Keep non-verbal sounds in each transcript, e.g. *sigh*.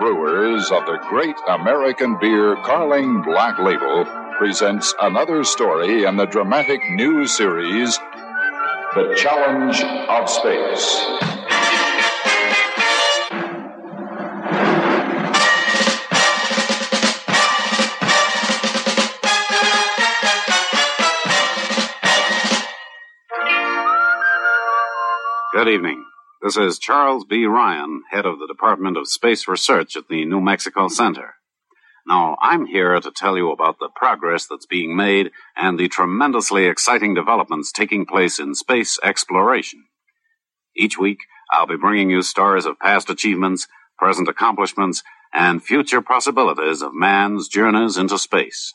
brewers of the great American beer Carling Black Label, presents another story in the dramatic new series, The Challenge of Space. Good evening. This is Charles B. Ryan, head of the Department of Space Research at the New Mexico Center. Now, I'm here to tell you about the progress that's being made and the tremendously exciting developments taking place in space exploration. Each week, I'll be bringing you stories of past achievements, present accomplishments, and future possibilities of man's journeys into space.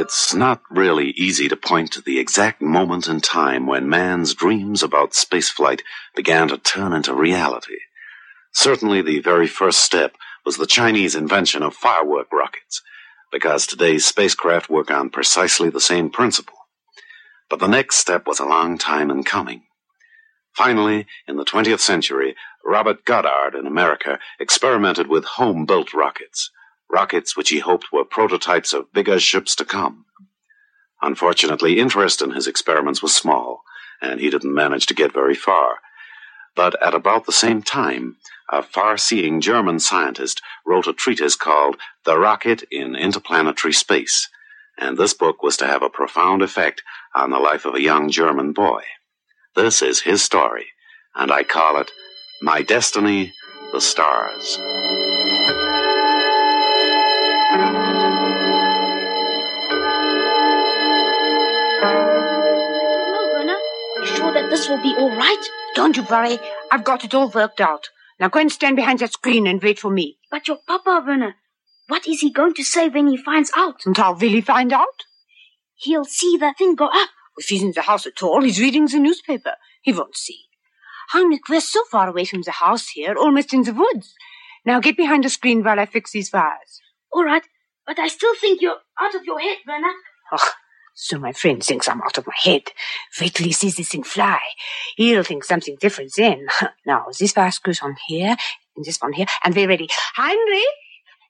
It's not really easy to point to the exact moment in time when man's dreams about spaceflight began to turn into reality. Certainly, the very first step was the Chinese invention of firework rockets, because today's spacecraft work on precisely the same principle. But the next step was a long time in coming. Finally, in the 20th century, Robert Goddard in America experimented with home built rockets rockets which he hoped were prototypes of bigger ships to come. Unfortunately, interest in his experiments was small, and he didn't manage to get very far. But at about the same time, a far seeing German scientist wrote a treatise called The Rocket in Interplanetary Space, and this book was to have a profound effect on the life of a young German boy. This is his story, and I call it My Destiny, the Stars. This will be all right? Don't you worry. I've got it all worked out. Now go and stand behind that screen and wait for me. But your papa, Werner, what is he going to say when he finds out? And how will he find out? He'll see the thing go up. If he's in the house at all, he's reading the newspaper. He won't see. Heinrich, we're so far away from the house here, almost in the woods. Now get behind the screen while I fix these wires. All right, but I still think you're out of your head, Werner. Oh, so my friend thinks I'm out of my head. Wait till he sees this thing fly. He'll think something different then. *laughs* Now, this wire goes on here, and this one here, and we're ready. Henry,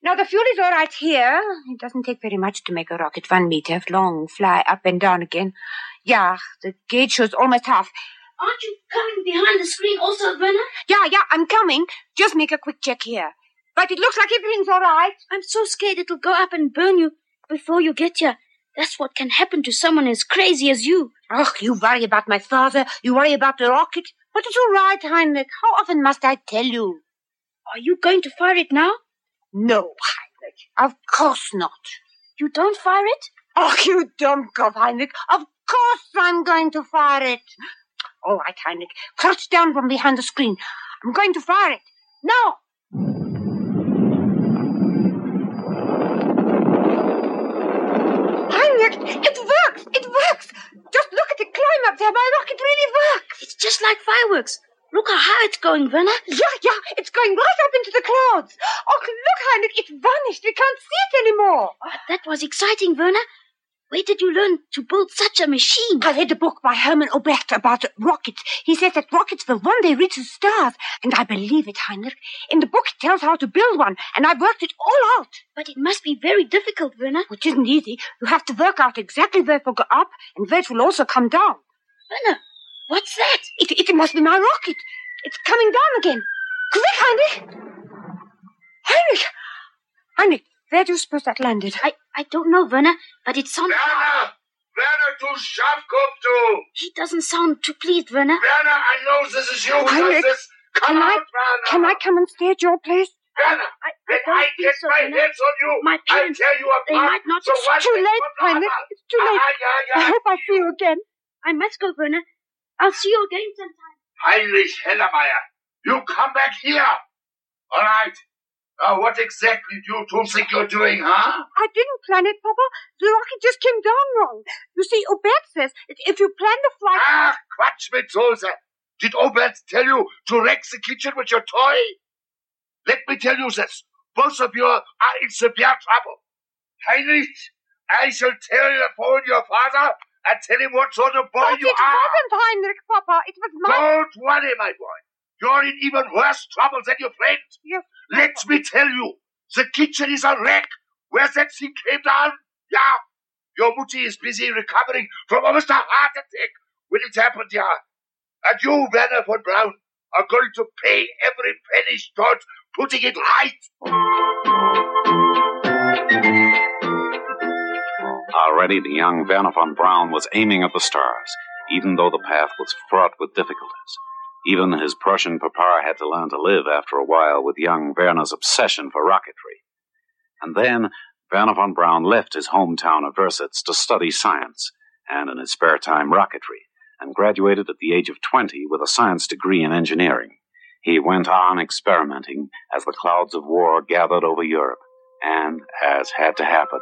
Now, the fuel is all right here. It doesn't take very much to make a rocket one meter long, fly up and down again. Yeah, the gauge shows almost half. Aren't you coming behind the screen also, Werner? Yeah, yeah, I'm coming. Just make a quick check here. But it looks like everything's all right. I'm so scared it'll go up and burn you before you get here. That's what can happen to someone as crazy as you. Ugh, you worry about my father. You worry about the rocket. But it's all right, Heinrich. How often must I tell you? Are you going to fire it now? No, Heinrich. Of course not. You don't fire it? Oh, you dumb cop, Heinrich. Of course I'm going to fire it. All right, Heinrich. Crouch down from behind the screen. I'm going to fire it. Now! Heinrich, it works! It works! Just look at the climb up there. My rocket really works. It's just like fireworks. Look how high it's going, Werner. Yeah, yeah, it's going right up into the clouds. Oh, look, Heinrich, it vanished. We can't see it anymore. Oh, that was exciting, Werner. Where did you learn to build such a machine? I read a book by Hermann Oberth about rockets. He says that rockets will one day reach the stars, and I believe it, Heinrich. In the book, it tells how to build one, and I've worked it all out. But it must be very difficult, Werner. Which isn't easy. You have to work out exactly where it will go up, and where it will also come down. Werner, what's that? It, it must be my rocket. It's coming down again. Quick, Heinrich! Heinrich! Heinrich, where do you suppose that landed? I, I don't know, Werner, but it sounds... Werner! Werner, du Schafkopf, du! He doesn't sound too pleased, Werner. Werner, I know this is you. Heinrich, this. Come can I- Werner! Can I come and stay at your place? Werner, I, I when I get so, my Werner. hands on you, My I'll tear you they apart. might not... So one Too late, Heinrich. It's too late. Ah, yeah, I yeah. hope I see you again. I must go, Werner. I'll see you again sometime. Heinrich Hellermeier, you come back here. All right. Now, what exactly do you two think you're doing, huh? I didn't plan it, Papa. The rocket just came down wrong. You see, Oberth says if you plan the flight... Ah, Quatsch mit Soße. Did Oberth tell you to wreck the kitchen with your toy? Let me tell you this. Both of you are in severe trouble. Heinrich, I shall tell you phone your father and tell him what sort of boy but you it are. wasn't Heinrich, Papa. It was my... Don't worry, my boy. You're in even worse trouble than your friend. Yes. Let me tell you, the kitchen is a wreck. Where that thing came down? Yeah. Your mutti is busy recovering from almost a heart attack when it happened, yeah. And you, Werner von Braun, are going to pay every penny toward putting it right. Already the young Werner von Braun was aiming at the stars, even though the path was fraught with difficulties. Even his Prussian papa had to learn to live after a while with young Werner's obsession for rocketry. And then Werner von Braun left his hometown of Wirsitz to study science, and in his spare time rocketry, and graduated at the age of 20 with a science degree in engineering. He went on experimenting as the clouds of war gathered over Europe, and, as had to happen,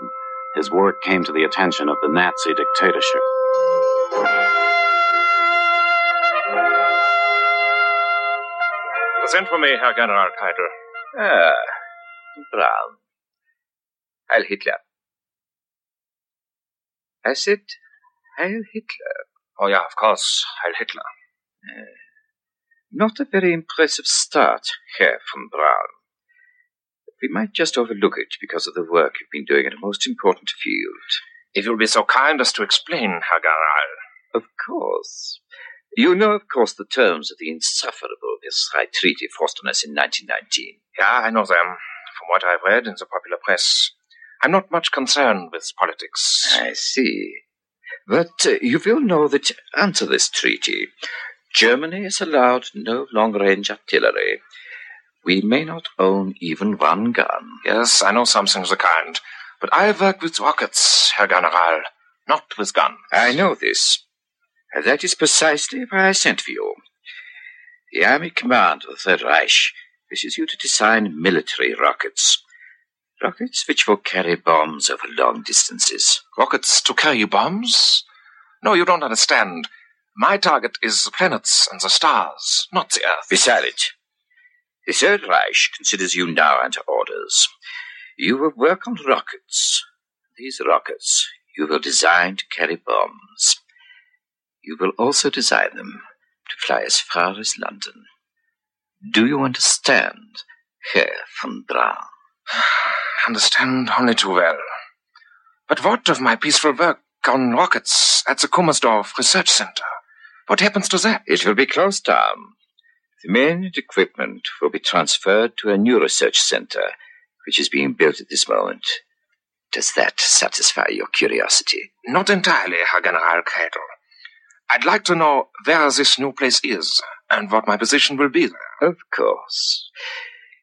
his work came to the attention of the Nazi dictatorship. Send for me, Herr General Keitel. Ah, Braun. Heil Hitler. I said, Heil Hitler. Oh, yeah, of course, Heil Hitler. Not a very impressive start, Herr von Braun. We might just overlook it because of the work you've been doing in a most important field. If you'll be so kind as to explain, Herr General. Of course. You know, of course, the terms of the insufferable Versailles Treaty forced on us in 1919. Yeah, I know them, from what I've read in the popular press. I'm not much concerned with politics. I see. But uh, you will know that under this treaty, Germany is allowed no long range artillery. We may not own even one gun. Yes, I know something of the kind. But I work with rockets, Herr General, not with guns. I know this. That is precisely why I sent for you. The Army Command of the Third Reich wishes you to design military rockets. Rockets which will carry bombs over long distances. Rockets to carry bombs? No, you don't understand. My target is the planets and the stars, not the Earth. Be silent. The Third Reich considers you now under orders. You will work on rockets. These rockets you will design to carry bombs. You will also design them to fly as far as London. Do you understand, Herr von Braun? *sighs* Understand only too well. But what of my peaceful work on rockets at the Kummersdorf Research Center? What happens to that? It will be closed down. The men and equipment will be transferred to a new research center, which is being built at this moment. Does that satisfy your curiosity? Not entirely, Herr General Keitel. I'd like to know where this new place is and what my position will be there. Of course.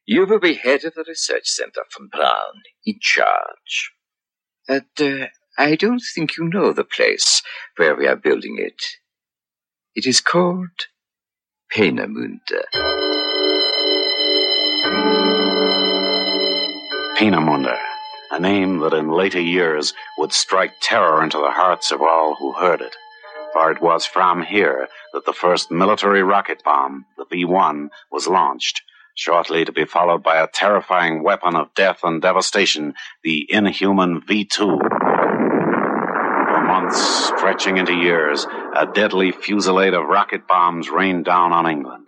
You will be head of the research center von Braun, in charge. But uh, I don't think you know the place where we are building it. It is called Peenemünde. Peenemünde, a name that in later years would strike terror into the hearts of all who heard it. For it was from here that the first military rocket bomb, the V 1, was launched, shortly to be followed by a terrifying weapon of death and devastation, the inhuman V 2. For months stretching into years, a deadly fusillade of rocket bombs rained down on England.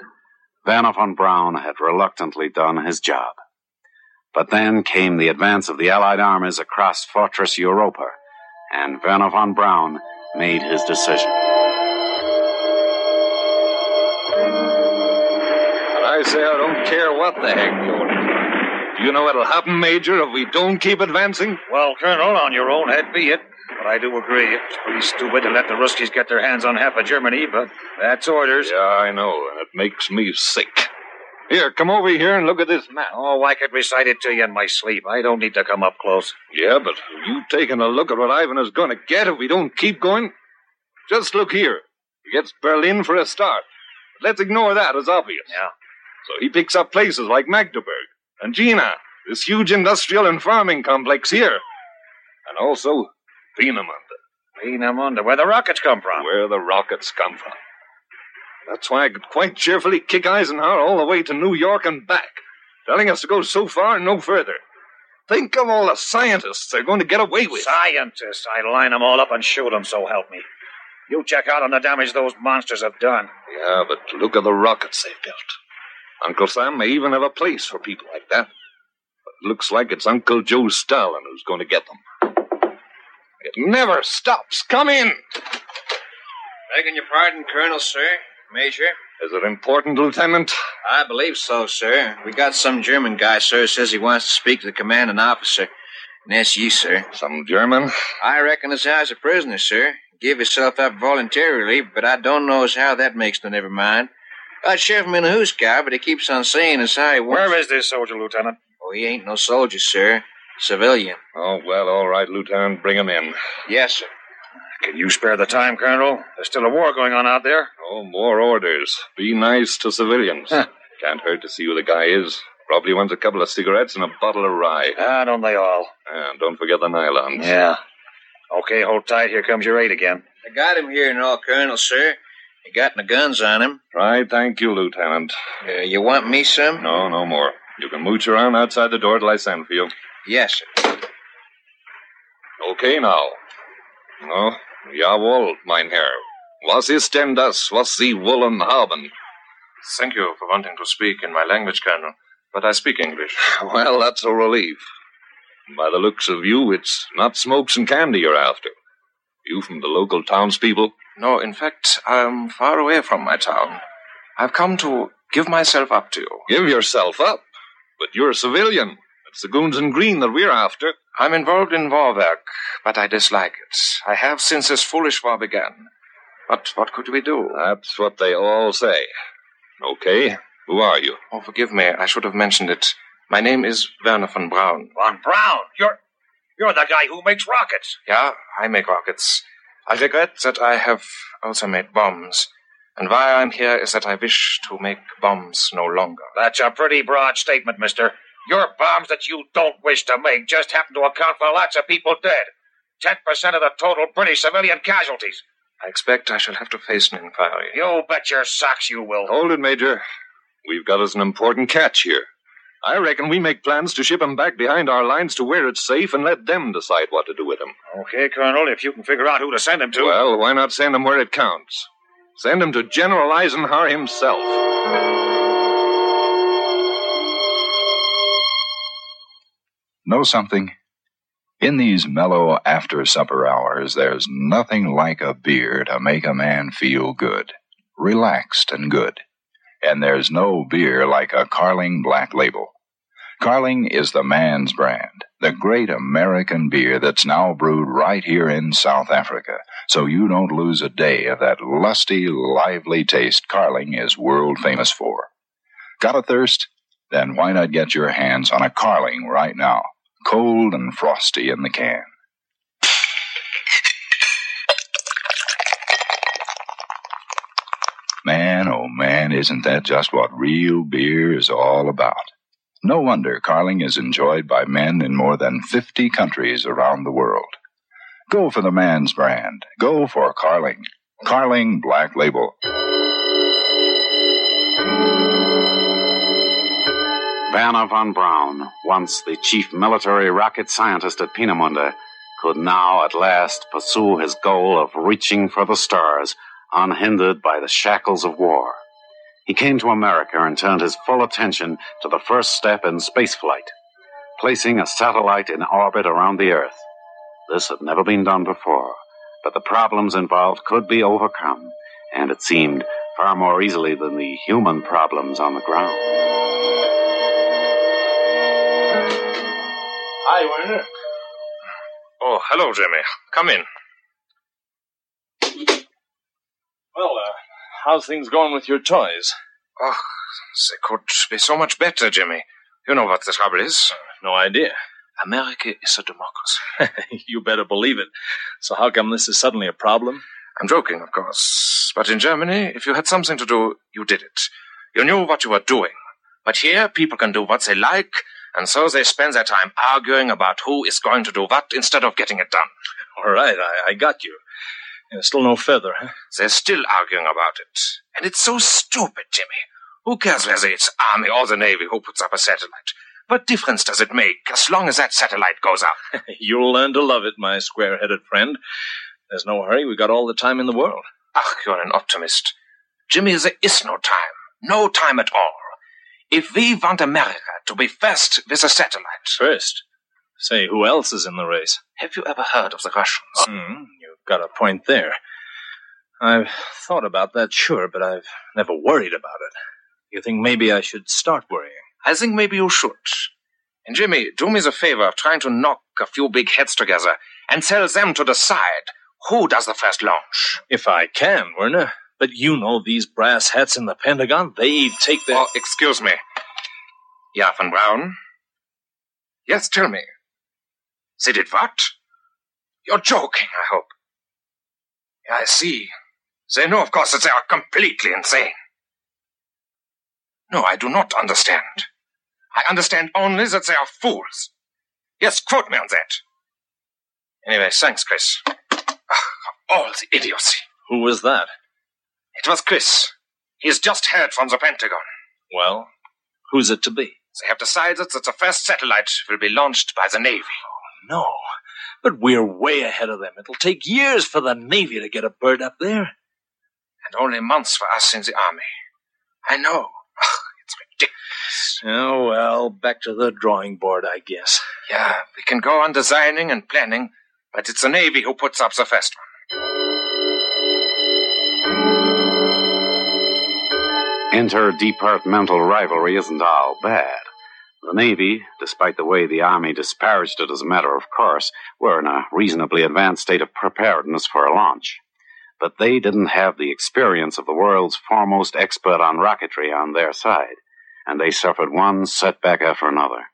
Werner von Braun had reluctantly done his job. But then came the advance of the Allied armies across Fortress Europa, and Werner von Braun made his decision. And I say I don't care what the heck you're Do you know what'll happen, Major, if we don't keep advancing? Well, Colonel, on your own head be it. But I do agree. It's pretty stupid to let the Ruskies get their hands on half of Germany, but that's orders. Yeah, I know, and it makes me sick. Here, come over here and look at this map. Oh, I could recite it to you in my sleep. I don't need to come up close. Yeah, but you taking a look at what Ivan is going to get if we don't keep going? Just look here. He gets Berlin for a start. But let's ignore that as obvious. Yeah. So he picks up places like Magdeburg and Jena, this huge industrial and farming complex here. And also Peenemünde. Peenemünde, where the rockets come from. Where the rockets come from. That's why I could quite cheerfully kick Eisenhower all the way to New York and back, telling us to go so far and no further. Think of all the scientists they're going to get away with. Scientists? I line them all up and shoot them, so help me. You check out on the damage those monsters have done. Yeah, but look at the rockets they've built. Uncle Sam may even have a place for people like that. But it looks like it's Uncle Joe Stalin who's going to get them. It never stops. Come in. Begging your pardon, Colonel, sir. Major. Is it important, Lieutenant? I believe so, sir. We got some German guy, sir, says he wants to speak to the commanding officer. And that's you, sir. Some German? I reckon as how's a prisoner, sir. Give yourself up voluntarily, but I don't know as how that makes no never mind. I'd sheriff him in a guy, but he keeps on saying as how he wants... Where is this soldier, Lieutenant? Oh, he ain't no soldier, sir. Civilian. Oh, well, all right, Lieutenant. Bring him in. Yes, sir. Can you spare the time, Colonel? There's still a war going on out there. Oh, more orders. Be nice to civilians. Can't hurt to see who the guy is. Probably wants a couple of cigarettes and a bottle of rye. Ah, don't they all? And don't forget the nylons. Yeah. Okay, hold tight. Here comes your aide again. I got him here and all, Colonel, sir. He got no guns on him. Right, thank you, Lieutenant. Uh, you want me some? No, no more. You can mooch around outside the door till I send for you. Yes, sir. Okay, now. No, jawohl, mein Herr. Was ist denn das, was Sie wollen haben? Thank you for wanting to speak in my language, Colonel, but I speak English. *laughs* Well, that's a relief. By the looks of you, it's not smokes and candy you're after. You from the local townspeople? No, in fact, I'm far away from my town. I've come to give myself up to you. Give yourself up? But you're a civilian. It's the goons in green that we're after. I'm involved in war work, but I dislike it. I have since this foolish war began. But what could we do? That's what they all say. Okay, who are you? Oh, forgive me. I should have mentioned it. My name is Werner von Braun. Von Braun? You're you're the guy who makes rockets. Yeah, I make rockets. I regret that I have also made bombs. And why I'm here is that I wish to make bombs no longer. That's a pretty broad statement, mister. Your bombs that you don't wish to make just happen to account for lots of people dead. Ten percent of the total British civilian casualties. I expect I shall have to face an inquiry. You bet your socks you will. Hold it, Major. We've got us an important catch here. I reckon we make plans to ship him back behind our lines to where it's safe and let them decide what to do with him. Okay, Colonel, if you can figure out who to send him to. Well, why not send him where it counts? Send him to General Eisenhower himself. Know something? In these mellow after supper hours, there's nothing like a beer to make a man feel good, relaxed and good. And there's no beer like a Carling Black Label. Carling is the man's brand, the great American beer that's now brewed right here in South Africa, so you don't lose a day of that lusty, lively taste Carling is world famous for. Got a thirst? Then why not get your hands on a Carling right now? Cold and frosty in the can. Man, oh man, isn't that just what real beer is all about? No wonder Carling is enjoyed by men in more than 50 countries around the world. Go for the man's brand. Go for Carling. Carling Black Label. Werner von Braun, once the chief military rocket scientist at Peenemünde, could now at last pursue his goal of reaching for the stars unhindered by the shackles of war. He came to America and turned his full attention to the first step in spaceflight, placing a satellite in orbit around the Earth. This had never been done before, but the problems involved could be overcome, and it seemed far more easily than the human problems on the ground. Hi, Werner. Oh, hello, Jimmy. Come in. Well, uh, how's things going with your toys? Oh, they could be so much better, Jimmy. You know what the trouble is? No idea. America is a democracy. *laughs* you better believe it. So how come this is suddenly a problem? I'm joking, of course. But in Germany, if you had something to do, you did it. You knew what you were doing. But here, people can do what they like, and so they spend their time arguing about who is going to do what instead of getting it done. All right, I, I got you. There's still no feather, huh? They're still arguing about it. And it's so stupid, Jimmy. Who cares whether it's Army or the Navy who puts up a satellite? What difference does it make as long as that satellite goes up? *laughs* You'll learn to love it, my square headed friend. There's no hurry. We've got all the time in the world. Ach, you're an optimist. Jimmy, there is no time. No time at all. If we want America to be first with a satellite. First? Say, who else is in the race? Have you ever heard of the Russians? Hmm, you've got a point there. I've thought about that, sure, but I've never worried about it. You think maybe I should start worrying? I think maybe you should. And Jimmy, do me the favor of trying to knock a few big heads together and tell them to decide who does the first launch. If I can, Werner. But you know these brass hats in the Pentagon, they take their... Oh, excuse me. Ja, von Braun? Yes, tell me. They did what? You're joking, I hope. Yeah, I see. They know, of course, that they are completely insane. No, I do not understand. I understand only that they are fools. Yes, quote me on that. Anyway, thanks, Chris. Ugh, all the idiocy. Who was that? It was Chris. He's just heard from the Pentagon. Well, who's it to be? They have decided that the first satellite will be launched by the Navy. Oh, no. But we're way ahead of them. It'll take years for the Navy to get a bird up there. And only months for us in the Army. I know. *laughs* It's ridiculous. Oh, well, back to the drawing board, I guess. Yeah, we can go on designing and planning, but it's the Navy who puts up the first one. Interdepartmental rivalry isn't all bad. The Navy, despite the way the Army disparaged it as a matter of course, were in a reasonably advanced state of preparedness for a launch. But they didn't have the experience of the world's foremost expert on rocketry on their side, and they suffered one setback after another.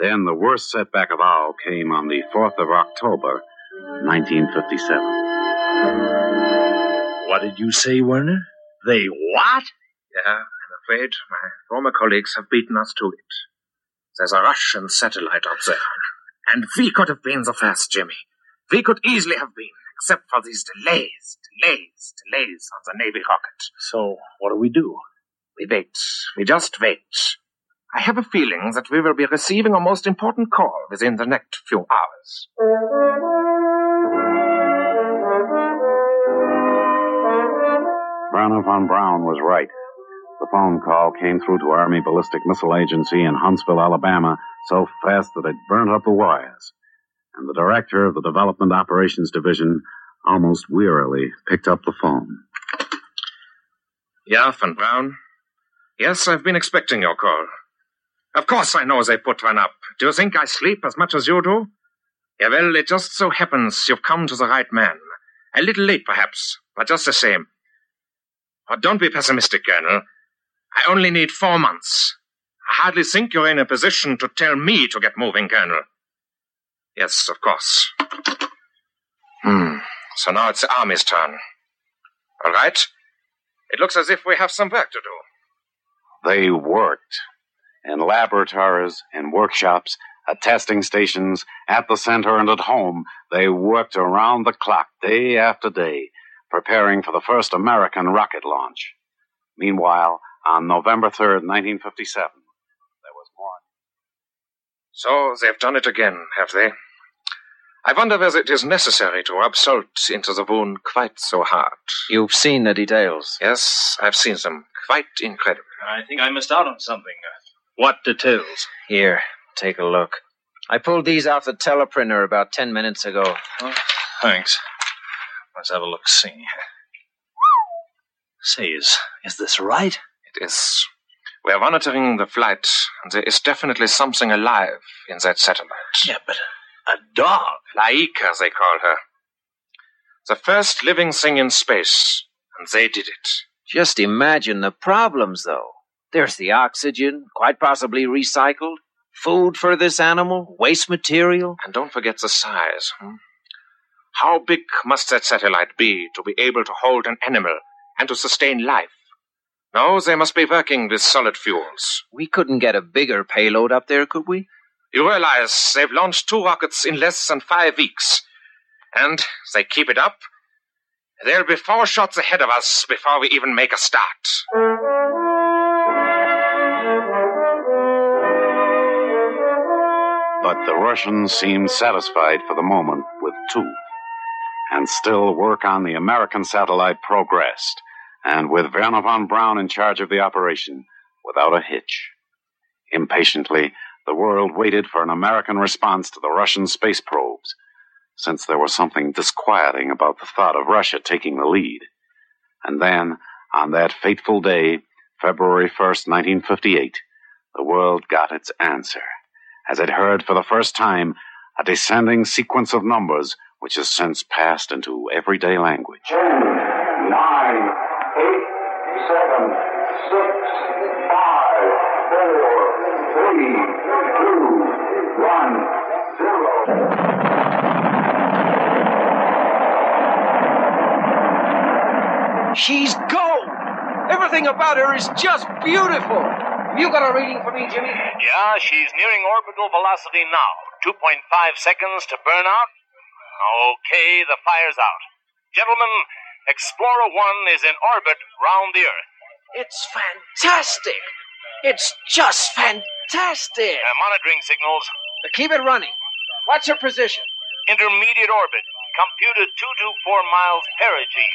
Then the worst setback of all came on the 4th of October, 1957. What did you say, Werner? They what? Yeah, I'm afraid my former colleagues have beaten us to it. There's a Russian satellite up there. And we could have been the first, Jimmy. We could easily have been, except for these delays, delays, delays on the Navy rocket. So, what do we do? We wait. We just wait. I have a feeling that we will be receiving a most important call within the next few hours. Werner von Braun was right. The phone call came through to Army Ballistic Missile Agency in Huntsville, Alabama, so fast that it burnt up the wires. And the director of the Development Operations Division almost wearily picked up the phone. Yeah, von Braun. Yes, I've been expecting your call. Of course I know they put one up. Do you think I sleep as much as you do? Yeah, well, it just so happens you've come to the right man. A little late, perhaps, but just the same. Oh, don't be pessimistic, Colonel. I only need four months. I hardly think you're in a position to tell me to get moving, Colonel. Yes, of course. Hmm. So now it's the Army's turn. All right. It looks as if we have some work to do. They worked in laboratories, in workshops, at testing stations, at the center, and at home. They worked around the clock, day after day, preparing for the first American rocket launch. Meanwhile, on November 3rd, 1957, there was more. So they've done it again, have they? I wonder whether it is necessary to rub salt into the wound quite so hard. You've seen the details. Yes, I've seen them. Quite incredible. I think I missed out on something. What details? Here, take a look. I pulled these off the teleprinter about ten minutes ago. Oh, thanks. Let's have a look see. Say, is, is this right? It is. We are monitoring the flight, and there is definitely something alive in that satellite. Yeah, but a dog? Laika, they call her. The first living thing in space, and they did it. Just imagine the problems, though. There's the oxygen, quite possibly recycled, food for this animal, waste material. And don't forget the size. Hmm? How big must that satellite be to be able to hold an animal and to sustain life? No, they must be working with solid fuels. We couldn't get a bigger payload up there, could we? You realize they've launched two rockets in less than five weeks. And they keep it up. There'll be four shots ahead of us before we even make a start. But the Russians seemed satisfied for the moment with two. And still work on the American satellite progressed, and with Werner von Braun in charge of the operation, without a hitch. Impatiently, the world waited for an American response to the Russian space probes, since there was something disquieting about the thought of Russia taking the lead. And then, on that fateful day, February 1st, 1958, the world got its answer, as it heard for the first time a descending sequence of numbers which has since passed into everyday language. Ten, nine, eight, seven, six, five, four, three, two, one, zero. She's gold! Everything about her is just beautiful! Have You got a reading for me, Jimmy? Yeah, she's nearing orbital velocity now. 2.5 seconds to burn out. Okay, the fire's out. Gentlemen, Explorer 1 is in orbit round the Earth. It's fantastic! It's just fantastic! Uh, monitoring signals. Keep it running. What's her position? Intermediate orbit. Computed 224 miles perigee,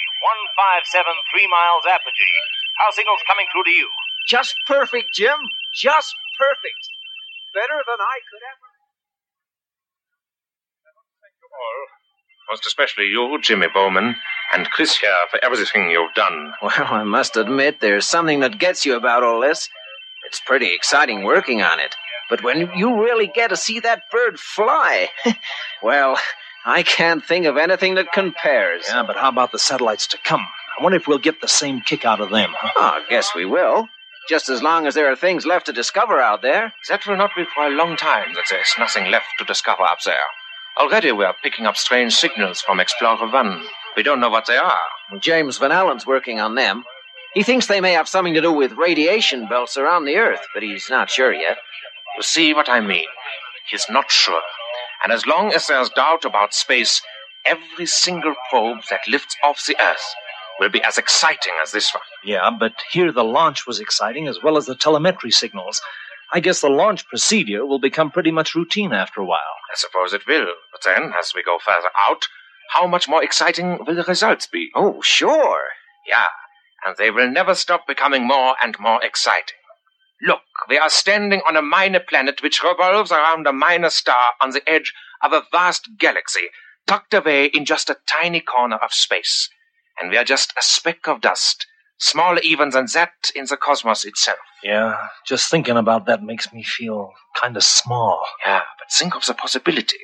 1573 miles apogee. How signals coming through to you? Just perfect, Jim. Just perfect. Better than I could ever. Most especially you, Jimmy Bowman, and Chris here for everything you've done. Well, I must admit, there's something that gets you about all this. It's pretty exciting working on it. But when you really get to see that bird fly, *laughs* well, I can't think of anything that compares. Yeah, but how about the satellites to come? I wonder if we'll get the same kick out of them, huh? Oh, I guess we will. Just as long as there are things left to discover out there. That will not be for a long time that there's nothing left to discover up there. Already we are picking up strange signals from Explorer 1. We don't know what they are. James Van Allen's working on them. He thinks they may have something to do with radiation belts around the Earth, but he's not sure yet. You see what I mean? He's not sure. And as long as there's doubt about space, every single probe that lifts off the Earth will be as exciting as this one. Yeah, but here the launch was exciting as well as the telemetry signals. I guess the launch procedure will become pretty much routine after a while. I suppose it will. But then, as we go further out, how much more exciting will the results be? Oh, sure. Yeah, and they will never stop becoming more and more exciting. Look, we are standing on a minor planet which revolves around a minor star on the edge of a vast galaxy, tucked away in just a tiny corner of space. And we are just a speck of dust, smaller even than that in the cosmos itself. Yeah, just thinking about that makes me feel kind of small. Yeah, but think of the possibility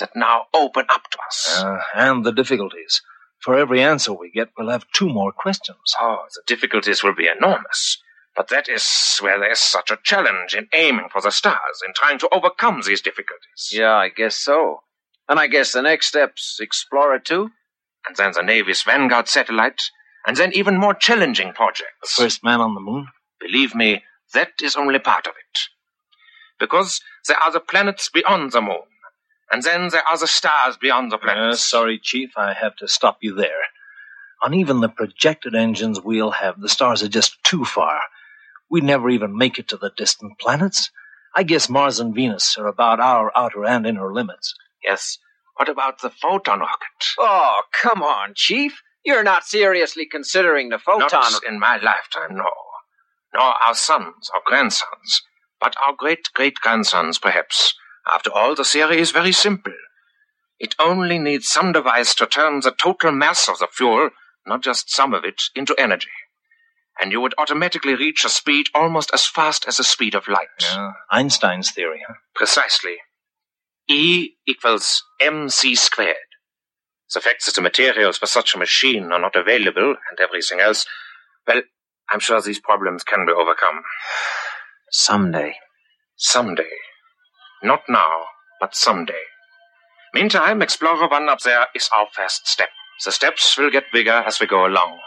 that now open up to us. Uh, and the difficulties. For every answer we get, we'll have two more questions. Oh, the difficulties will be enormous. But that is where there is such a challenge in aiming for the stars, in trying to overcome these difficulties. Yeah, I guess so. And I guess the next step's Explorer 2? And then the Navy's Vanguard satellite, and then even more challenging projects. The first man on the moon? Believe me, that is only part of it. Because there are the planets beyond the moon, and then there are the stars beyond the planets. Uh, sorry, Chief, I have to stop you there. On even the projected engines we'll have, the stars are just too far. We'd never even make it to the distant planets. I guess Mars and Venus are about our outer and inner limits. Yes, What about the photon rocket? Oh, come on, Chief. You're not seriously considering the photon. Not in my lifetime, no. Nor our sons or grandsons, but our great great grandsons, perhaps. After all, the theory is very simple. It only needs some device to turn the total mass of the fuel, not just some of it, into energy. And you would automatically reach a speed almost as fast as the speed of light. Yeah, Einstein's theory, huh? Precisely. E equals mc squared. The fact that the materials for such a machine are not available and everything else, well, I'm sure these problems can be overcome. Someday. Someday. Not now, but someday. Meantime, Explorer 1 up there is our first step. The steps will get bigger as we go along.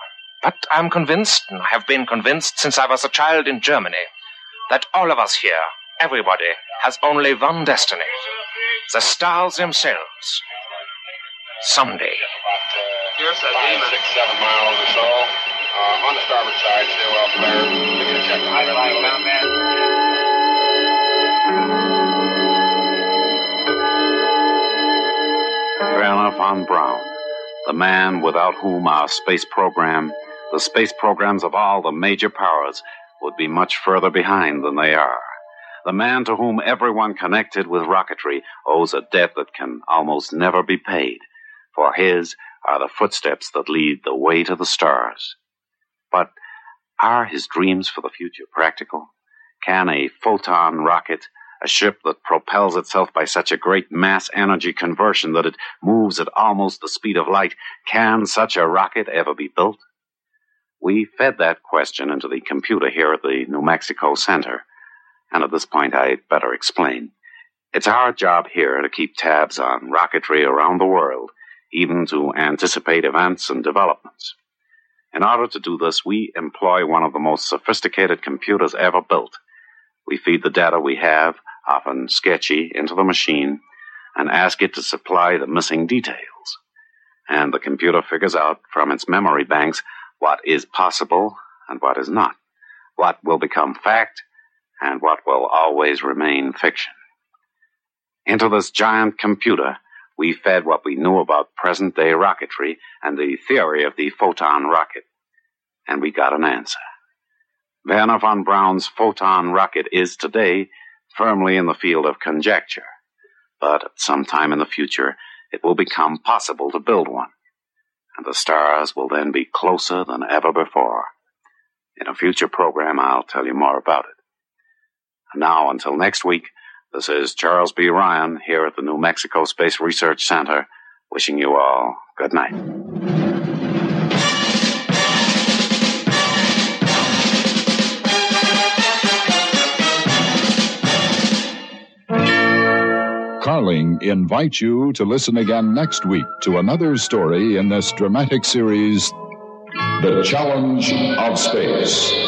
But I'm convinced, and I have been convinced since I was a child in Germany, that all of us here, everybody, has only one destiny. The stars themselves. Someday. Here's a demon. Six, seven miles or so. Uh, on the starboard side, stay well clear. Give me a check. I like down there. Werner von Braun, the man without whom our space program, the space programs of all the major powers, would be much further behind than they are. The man to whom everyone connected with rocketry owes a debt that can almost never be paid, for his are the footsteps that lead the way to the stars. But are his dreams for the future practical? Can a photon rocket, a ship that propels itself by such a great mass energy conversion that it moves at almost the speed of light, can such a rocket ever be built? We fed that question into the computer here at the New Mexico Center. And at this point, I'd better explain. It's our job here to keep tabs on rocketry around the world, even to anticipate events and developments. In order to do this, we employ one of the most sophisticated computers ever built. We feed the data we have, often sketchy, into the machine and ask it to supply the missing details. And the computer figures out from its memory banks what is possible and what is not, what will become fact and what will always remain fiction. Into this giant computer, we fed what we knew about present day rocketry and the theory of the photon rocket. And we got an answer. Werner von Braun's photon rocket is today firmly in the field of conjecture, but at some time in the future, it will become possible to build one, and the stars will then be closer than ever before. In a future program, I'll tell you more about it. Now, until next week, this is Charles B. Ryan here at the New Mexico Space Research Center, wishing you all good night. Carling invites you to listen again next week to another story in this dramatic series, The Challenge of Space.